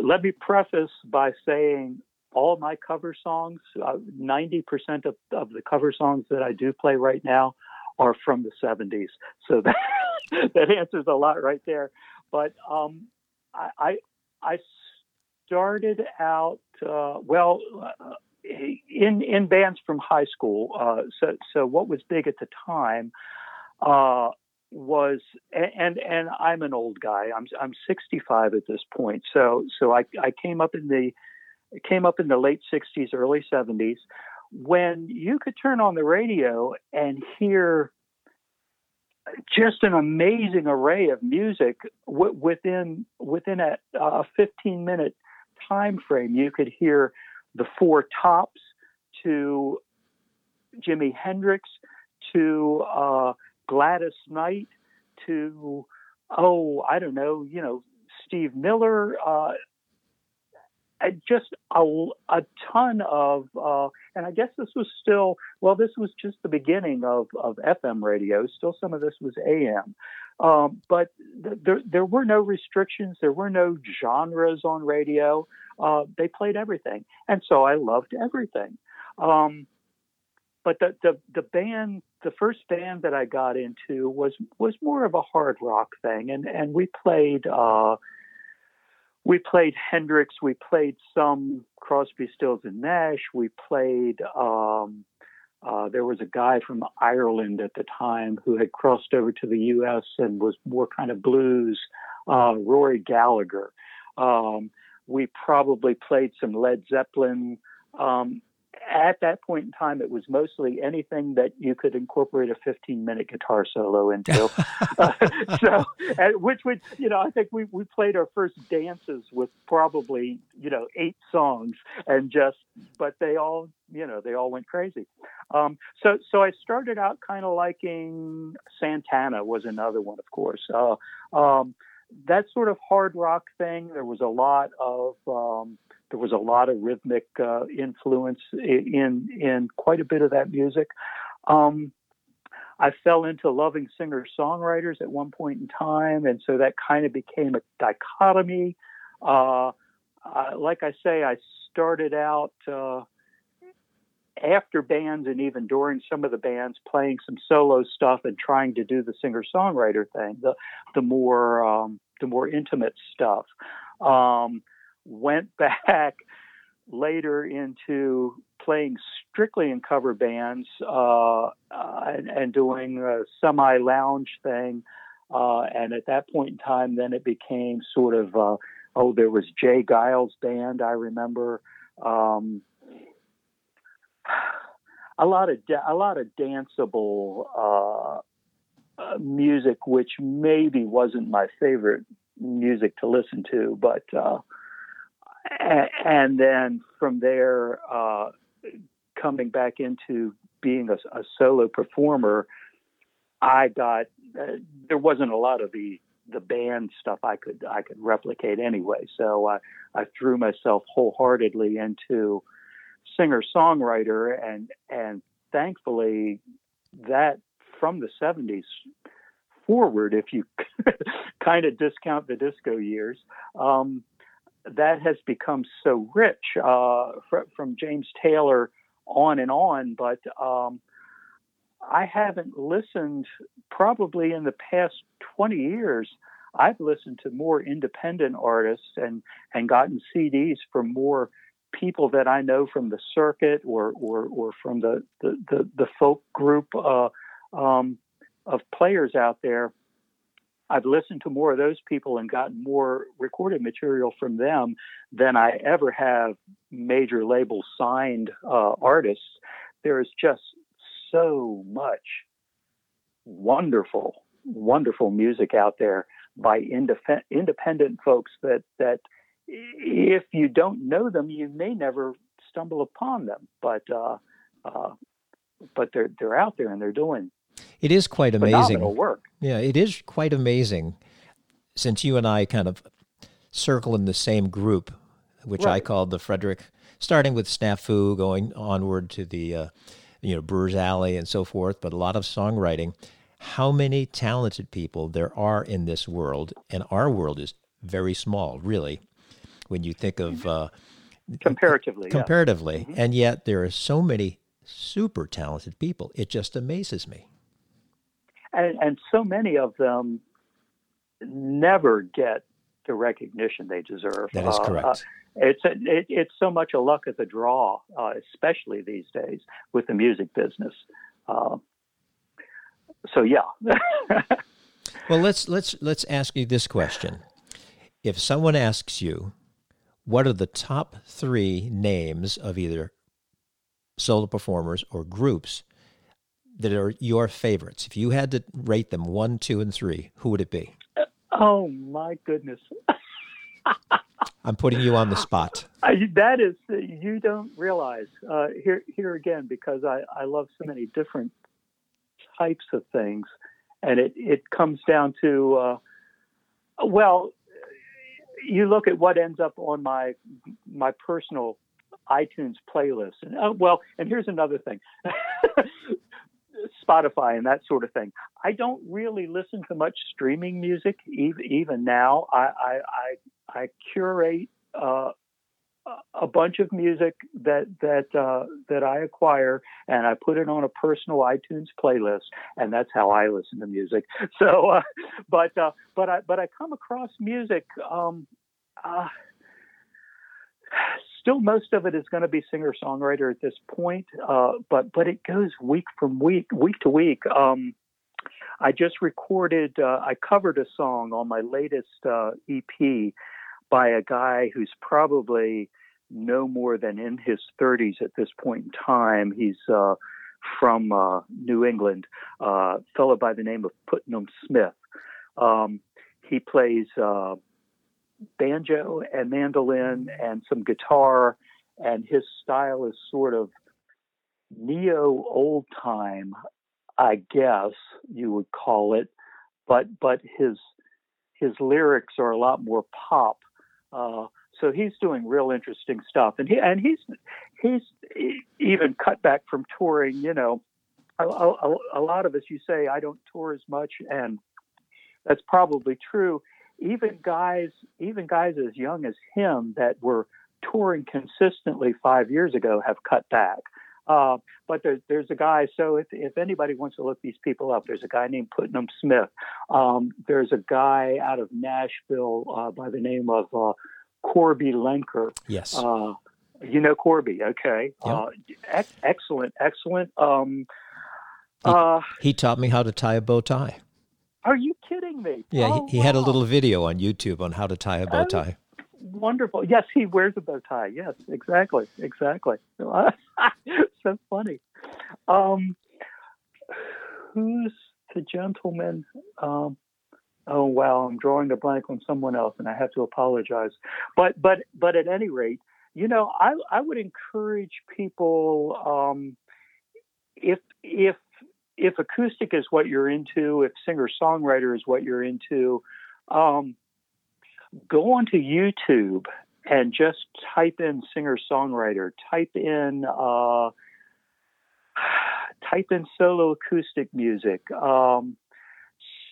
let me preface by saying all my cover songs, uh, 90% of, of the cover songs that I do play right now are from the 70s. So that, that answers a lot right there. But um, I, I, I started out, uh, well, uh, in, in bands from high school. Uh, so, so what was big at the time uh, was and and I'm an old guy. I'm I'm 65 at this point. So so I I came up in the came up in the late 60s, early 70s when you could turn on the radio and hear just an amazing array of music w- within within a, a 15 minute time frame. You could hear the Four Tops to Jimi Hendrix to uh, Gladys Knight to, oh, I don't know, you know, Steve Miller, uh, just a, a ton of, uh, and I guess this was still, well, this was just the beginning of, of FM radio. Still, some of this was AM. Um, but th- there, there were no restrictions. There were no genres on radio. Uh, they played everything. And so I loved everything. Um, but the, the the band the first band that I got into was was more of a hard rock thing and and we played uh, we played Hendrix we played some Crosby Stills and Nash we played um, uh, there was a guy from Ireland at the time who had crossed over to the U.S. and was more kind of blues, uh, Rory Gallagher. Um, we probably played some Led Zeppelin. Um, at that point in time, it was mostly anything that you could incorporate a 15 minute guitar solo into. uh, so, which would, you know, I think we, we played our first dances with probably, you know, eight songs and just, but they all, you know, they all went crazy. Um, so, so I started out kind of liking Santana was another one, of course. Uh, um, that sort of hard rock thing, there was a lot of, um, there was a lot of rhythmic uh, influence in in quite a bit of that music. Um, I fell into loving singer songwriters at one point in time, and so that kind of became a dichotomy. Uh, uh, like I say, I started out uh, after bands and even during some of the bands playing some solo stuff and trying to do the singer songwriter thing, the the more um, the more intimate stuff. Um, went back later into playing strictly in cover bands uh, and, and, doing a semi lounge thing. Uh, and at that point in time, then it became sort of uh, oh, there was J. Geils' band. I remember um, a lot of da- a lot of danceable uh, uh, music, which maybe wasn't my favorite music to listen to, but and then from there, uh, coming back into being a, a, solo performer, I got uh, there wasn't a lot of the the band stuff I could I could replicate anyway. So I I threw myself wholeheartedly into singer songwriter and and thankfully that from the 70s forward, if you kind of discount the disco years, um, that has become so rich uh, fr- from James Taylor on and on. But um, I haven't listened probably in the past 20 years. I've listened to more independent artists and, and gotten CDs from more people that I know from the circuit or, or, or from the, the, the, the folk group uh, um, of players out there I've listened to more of those people and gotten more recorded material from them than I ever have major label signed uh, artists. There is just so much wonderful, wonderful music out there by independent folks that that if you don't know them, you may never stumble upon them. But uh, uh, but they're they're out there and they're doing it is quite amazing. work. Yeah, it is quite amazing. Since you and I kind of circle in the same group, which right. I called the Frederick, starting with Snafu, going onward to the, uh, you know, Brewers Alley and so forth, but a lot of songwriting. how many talented people there are in this world, and our world is very small, really, when you think of uh, comparatively. Comparatively, yeah. mm-hmm. and yet there are so many super talented people. It just amazes me. And, and so many of them never get the recognition they deserve. That is uh, correct. Uh, it's a, it, it's so much a luck of the draw, uh, especially these days with the music business. Uh, so yeah. well, let's let's let's ask you this question: If someone asks you, what are the top three names of either solo performers or groups that are your favorites? If you had to rate them one, two, and three, who would it be? Oh my goodness. I'm putting you on the spot. I, that is, you don't realize uh, here. Here again, because I, I love so many different types of things, and it it comes down to, uh, well, you look at what ends up on my my personal iTunes playlist, and uh, well, and here's another thing. Spotify and that sort of thing. I don't really listen to much streaming music even, even now. I I, I, I curate uh, a bunch of music that that uh, that I acquire, and I put it on a personal iTunes playlist, and that's how I listen to music. So, uh, but uh, but I but I come across music. Um, uh, still most of it is going to be singer songwriter at this point, uh, but but it goes week from week, week to week. Um, I just recorded, uh, I covered a song on my latest EP by a guy who's probably no more than in his 30s at this point in time. He's uh, from uh, New England, a uh, fellow by the name of Putnam Smith. Um, he plays uh, banjo and mandolin and some guitar, and his style is sort of neo old time, I guess you would call it, but but his his lyrics are a lot more pop. So he's doing real interesting stuff, and he and he's he's even cut back from touring. You know, a, a, a lot of us you say I don't tour as much, and that's probably true even guys, even guys as young as him that were touring consistently five years ago have cut back. Uh, but there, there's a guy. So if, if anybody wants to look these people up, there's a guy named Putnam Smith. Um, there's a guy out of Nashville uh, by the name of uh, Corby Lenker. Yes. Uh, you know Corby, okay? Yep. Uh, Ex- excellent, excellent. Um, he, uh, he taught me how to tie a bow tie. Are you kidding me? Yeah, oh, he, he wow. had a little video on YouTube on how to tie a bow tie. Oh, wonderful. Yes, he wears a bow tie. Yes, exactly, exactly. so funny. Um, who's the gentleman? Um, oh wow, I'm drawing a blank on someone else, and I have to apologize. But but but at any rate, you know, I I would encourage people um, if if if acoustic is what you're into, if singer songwriter is what you're into, um, go onto YouTube and just type in singer songwriter, type in uh, type in solo acoustic music. Um,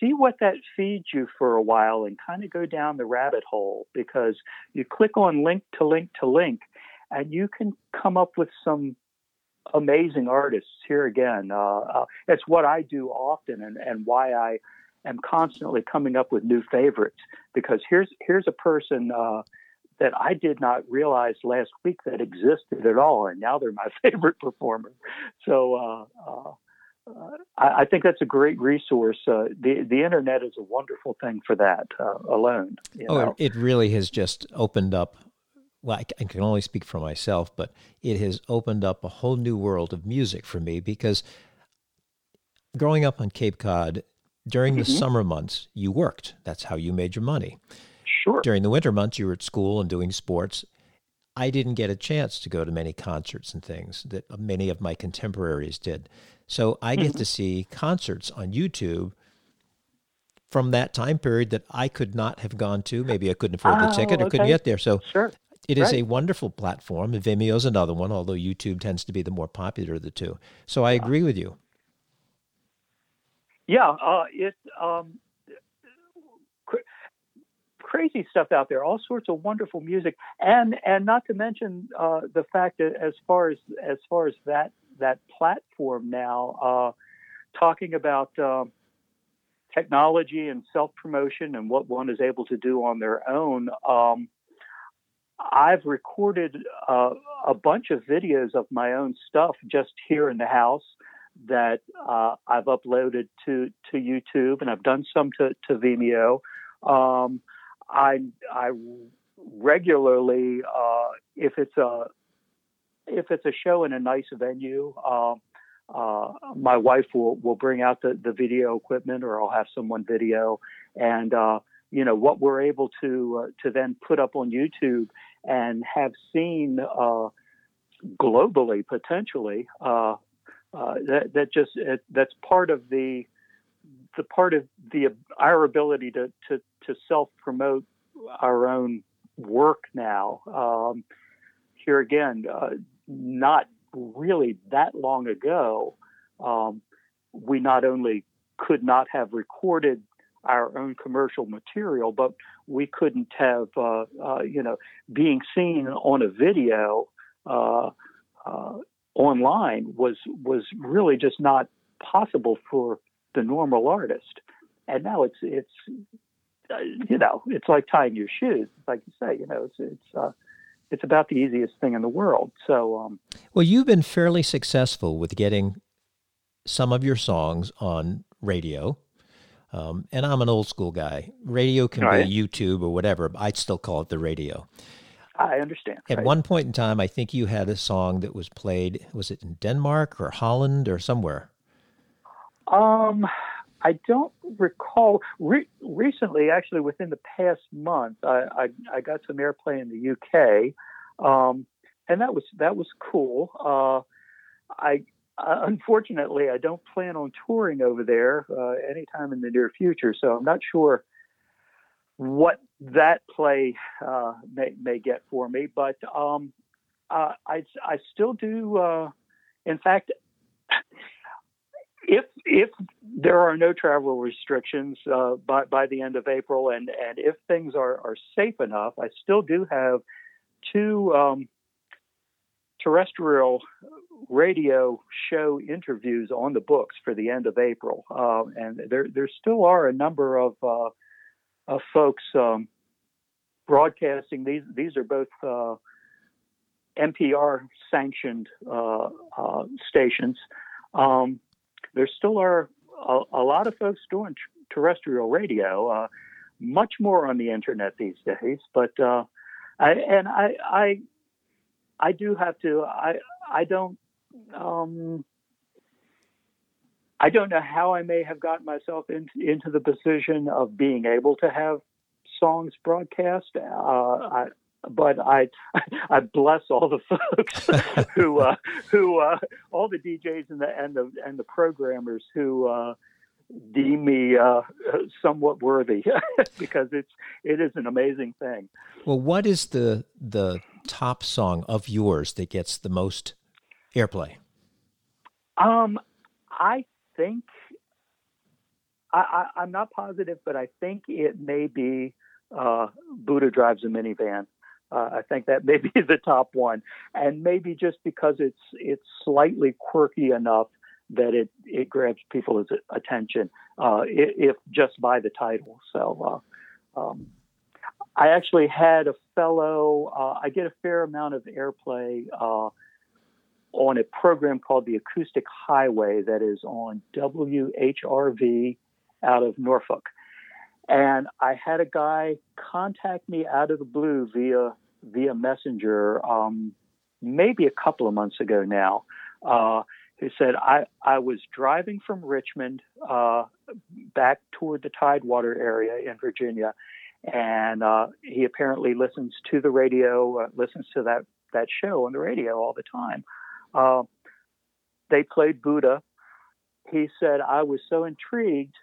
see what that feeds you for a while and kind of go down the rabbit hole because you click on link to link to link and you can come up with some amazing artists here again. Uh, uh, it's what I do often, and, and why I am constantly coming up with new favorites. Because here's here's a person uh, that I did not realize last week that existed at all, and now they're my favorite performer. So. Uh, uh, I, I think that's a great resource. Uh, the the internet is a wonderful thing for that alone. oh, know? it really has just opened up well, I, I can only speak for myself, but it has opened up a whole new world of music for me because growing up on Cape Cod, during the mm-hmm. summer months, you worked. That's how you made your money. Sure. During the winter months, you were at school and doing sports. I didn't get a chance to go to many concerts and things that many of my contemporaries did. So I get mm-hmm. to see concerts on YouTube from that time period that I could not have gone to. Maybe I couldn't afford oh, the ticket or okay. couldn't get there. So sure. It is right. a wonderful platform. Vimeo's another one, although YouTube tends to be the more popular of the two. So I agree with you. Yeah, uh, it um, cr- crazy stuff out there. All sorts of wonderful music, and and not to mention uh, the fact that as far as as far as that that platform now, uh, talking about um, technology and self promotion and what one is able to do on their own. Um, I've recorded uh, a bunch of videos of my own stuff just here in the house that uh, I've uploaded to to YouTube, and I've done some to, to Vimeo. Um, I I regularly, uh, if it's a if it's a show in a nice venue, um, uh, my wife will will bring out the the video equipment, or I'll have someone video, and uh, you know what we're able to uh, to then put up on YouTube and have seen uh, globally potentially. Uh, uh, that that just it, that's part of the the part of the our ability to to, to self promote our own work now. Um, here again, not really that long ago, um, we not only could not have recorded our own commercial material, but we couldn't have, uh, uh, you know, being seen on a video uh, uh, online was was really just not possible for the normal artist. And now it's it's uh, you know it's like tying your shoes, like you say, you know, it's it's uh, it's about the easiest thing in the world. So, um, well, you've been fairly successful with getting some of your songs on radio. Um, and I'm an old school guy. Radio can right. be YouTube or whatever. But I'd still call it the radio. I understand. At right. one point in time, I think you had a song that was played. Was it in Denmark or Holland or somewhere? Um, I don't recall. Re- recently, actually, within the past month, I, I, I, got some airplay in the UK, um, and that was that was cool. Uh, I uh, unfortunately I don't plan on touring over there uh, anytime in the near future, so I'm not sure what that play uh, may may get for me. But um, uh, I I still do. Uh, in fact if if there are no travel restrictions uh, by by the end of April, and and if things are are safe enough, I still do have two um, terrestrial radio show interviews on the books for the end of April, uh, and there there still are a number of uh, of folks um, broadcasting these. These are both. Uh, NPR sanctioned uh, uh, stations, um, there still are a, a lot of folks doing t- terrestrial radio, uh, much more on the internet these days. But uh, I, and I, I, I do have to. I, I don't. Um, I don't know how I may have gotten myself in, into the position of being able to have songs broadcast. Uh, I, but I I bless all the folks who uh, who uh, all the DJs and the and the and the programmers who uh, deem me uh, somewhat worthy because it's it is an amazing thing. Well, what is the the top song of yours that gets the most airplay? Um, I think I, I am not positive, but I think it may be uh, Buddha drives a minivan. Uh, I think that may be the top one, and maybe just because it's it's slightly quirky enough that it it grabs people's attention, uh, if just by the title. So, uh, um, I actually had a fellow. Uh, I get a fair amount of airplay uh, on a program called the Acoustic Highway that is on WHRV out of Norfolk. And I had a guy contact me out of the blue via via messenger um, maybe a couple of months ago now. Uh, who said I I was driving from Richmond uh, back toward the Tidewater area in Virginia, and uh, he apparently listens to the radio, uh, listens to that that show on the radio all the time. Uh, they played Buddha. He said I was so intrigued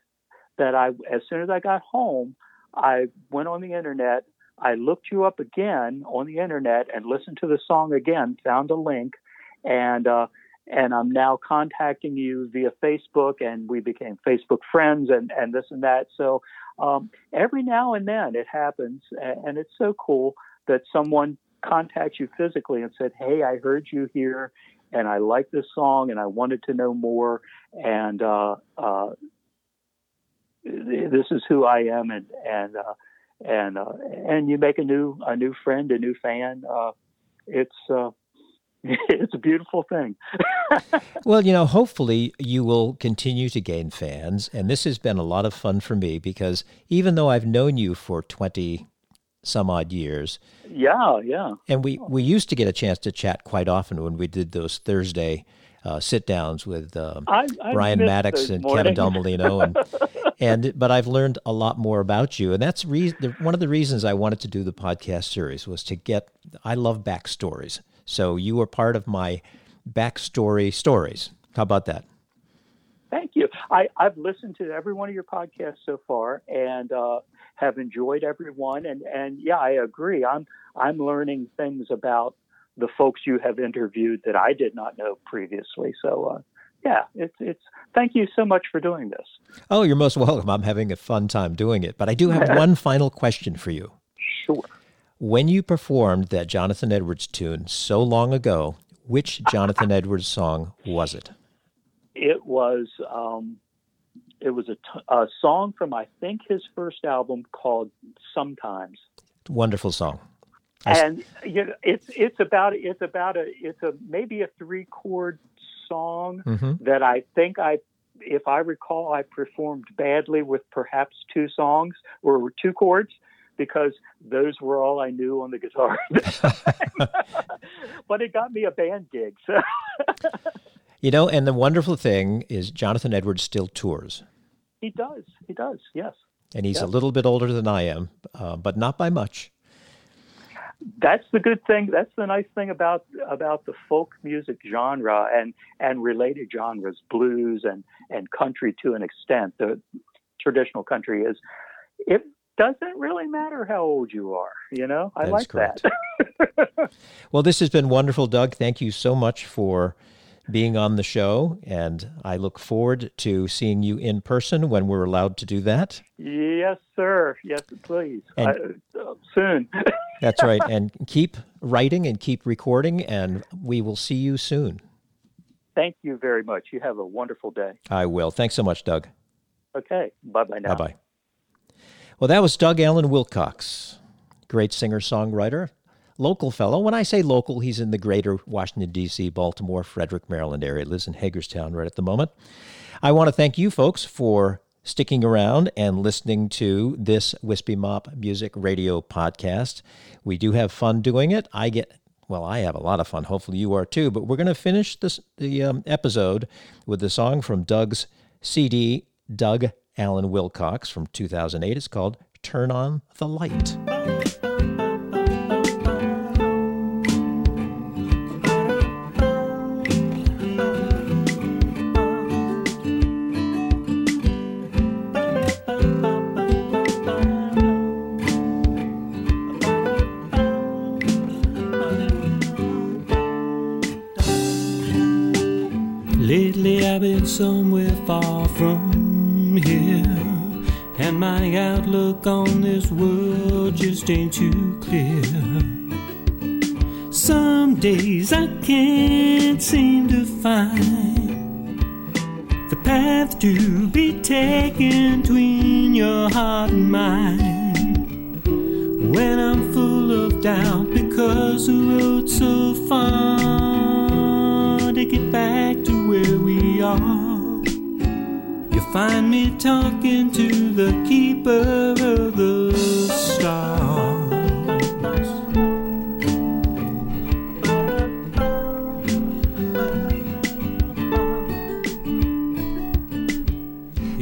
that I, as soon as I got home, I went on the internet. I looked you up again on the internet and listened to the song again, found a link, and uh, and I'm now contacting you via Facebook, and we became Facebook friends, and and this and that. So um, every now and then it happens, and it's so cool that someone contacts you physically and said, "Hey, I heard you here, and I like this song, and I wanted to know more, and uh, uh, this is who I am," and and uh, and uh, and you make a new a new friend, a new fan. Uh, it's uh, it's a beautiful thing. well, you know, hopefully you will continue to gain fans. And this has been a lot of fun for me because even though I've known you for 20 some odd years. Yeah, yeah. And we, we used to get a chance to chat quite often when we did those Thursday uh, sit downs with um, I, I Brian Maddox and Kevin Del Molino. And, and, but I've learned a lot more about you. And that's re- one of the reasons I wanted to do the podcast series was to get, I love backstories. So you were part of my backstory stories. How about that? Thank you. I, have listened to every one of your podcasts so far and uh, have enjoyed every one. And, and yeah, I agree. I'm I'm learning things about the folks you have interviewed that I did not know previously. So uh, yeah, it's it's. Thank you so much for doing this. Oh, you're most welcome. I'm having a fun time doing it. But I do have one final question for you. Sure. When you performed that Jonathan Edwards tune so long ago, which Jonathan Edwards song was it? It was um, it was a, t- a song from I think his first album called Sometimes. Wonderful song. And you know, it's it's about it's about a it's a maybe a three chord song mm-hmm. that I think I if I recall I performed badly with perhaps two songs or two chords because those were all I knew on the guitar. but it got me a band gig. So. you know, and the wonderful thing is Jonathan Edwards still tours. He does. He does. Yes. And he's a little bit older than I am, uh, but not by much. That's the good thing. That's the nice thing about about the folk music genre and and related genres, blues and and country to an extent. The traditional country is it doesn't really matter how old you are. You know, I like correct. that. well, this has been wonderful, Doug. Thank you so much for being on the show, and I look forward to seeing you in person when we're allowed to do that. Yes, sir. Yes, please. And, I, uh, soon. that's right. And keep writing and keep recording, and we will see you soon. Thank you very much. You have a wonderful day. I will. Thanks so much, Doug. Okay. Bye bye now. Bye bye. Well, that was Doug Allen Wilcox, great singer songwriter, local fellow. When I say local, he's in the greater Washington, D.C., Baltimore, Frederick, Maryland area. Lives in Hagerstown right at the moment. I want to thank you folks for sticking around and listening to this Wispy Mop Music Radio podcast. We do have fun doing it. I get well, I have a lot of fun. Hopefully, you are too. But we're going to finish this the um, episode with the song from Doug's CD, Doug Allen Wilcox from 2008. It's called Turn On the Light. Somewhere far from here. And my outlook on this world just ain't too clear. Some days I can't seem to find the path to be taken between your heart and mine. When I'm full of doubt because the road's so far to get back to where we are. Find me talking to the keeper of the stars.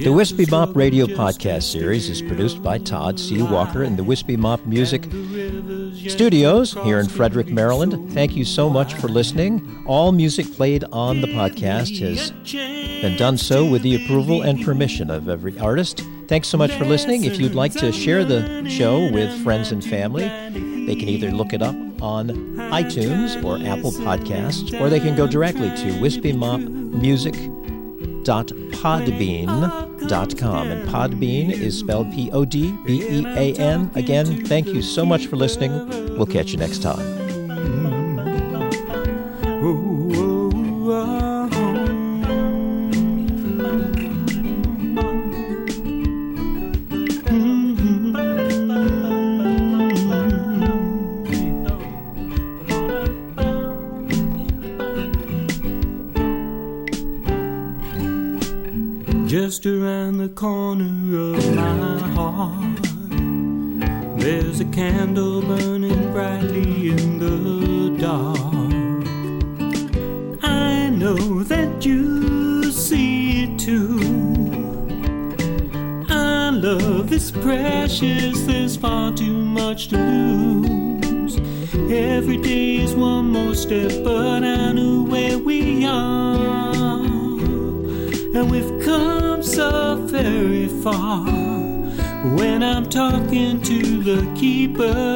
The Wispy Mop Radio podcast series is produced by Todd C. Walker and the Wispy Mop Music studios here in Frederick, Maryland. Thank you so much for listening. All music played on the podcast has been done so with the approval and permission of every artist. Thanks so much for listening. If you'd like to share the show with friends and family, they can either look it up on iTunes or Apple Podcasts, or they can go directly to Wispy Mop Music podbean.com. And Podbean is spelled P O D B E A N. Again, thank you so much for listening. We'll catch you next time. keeper.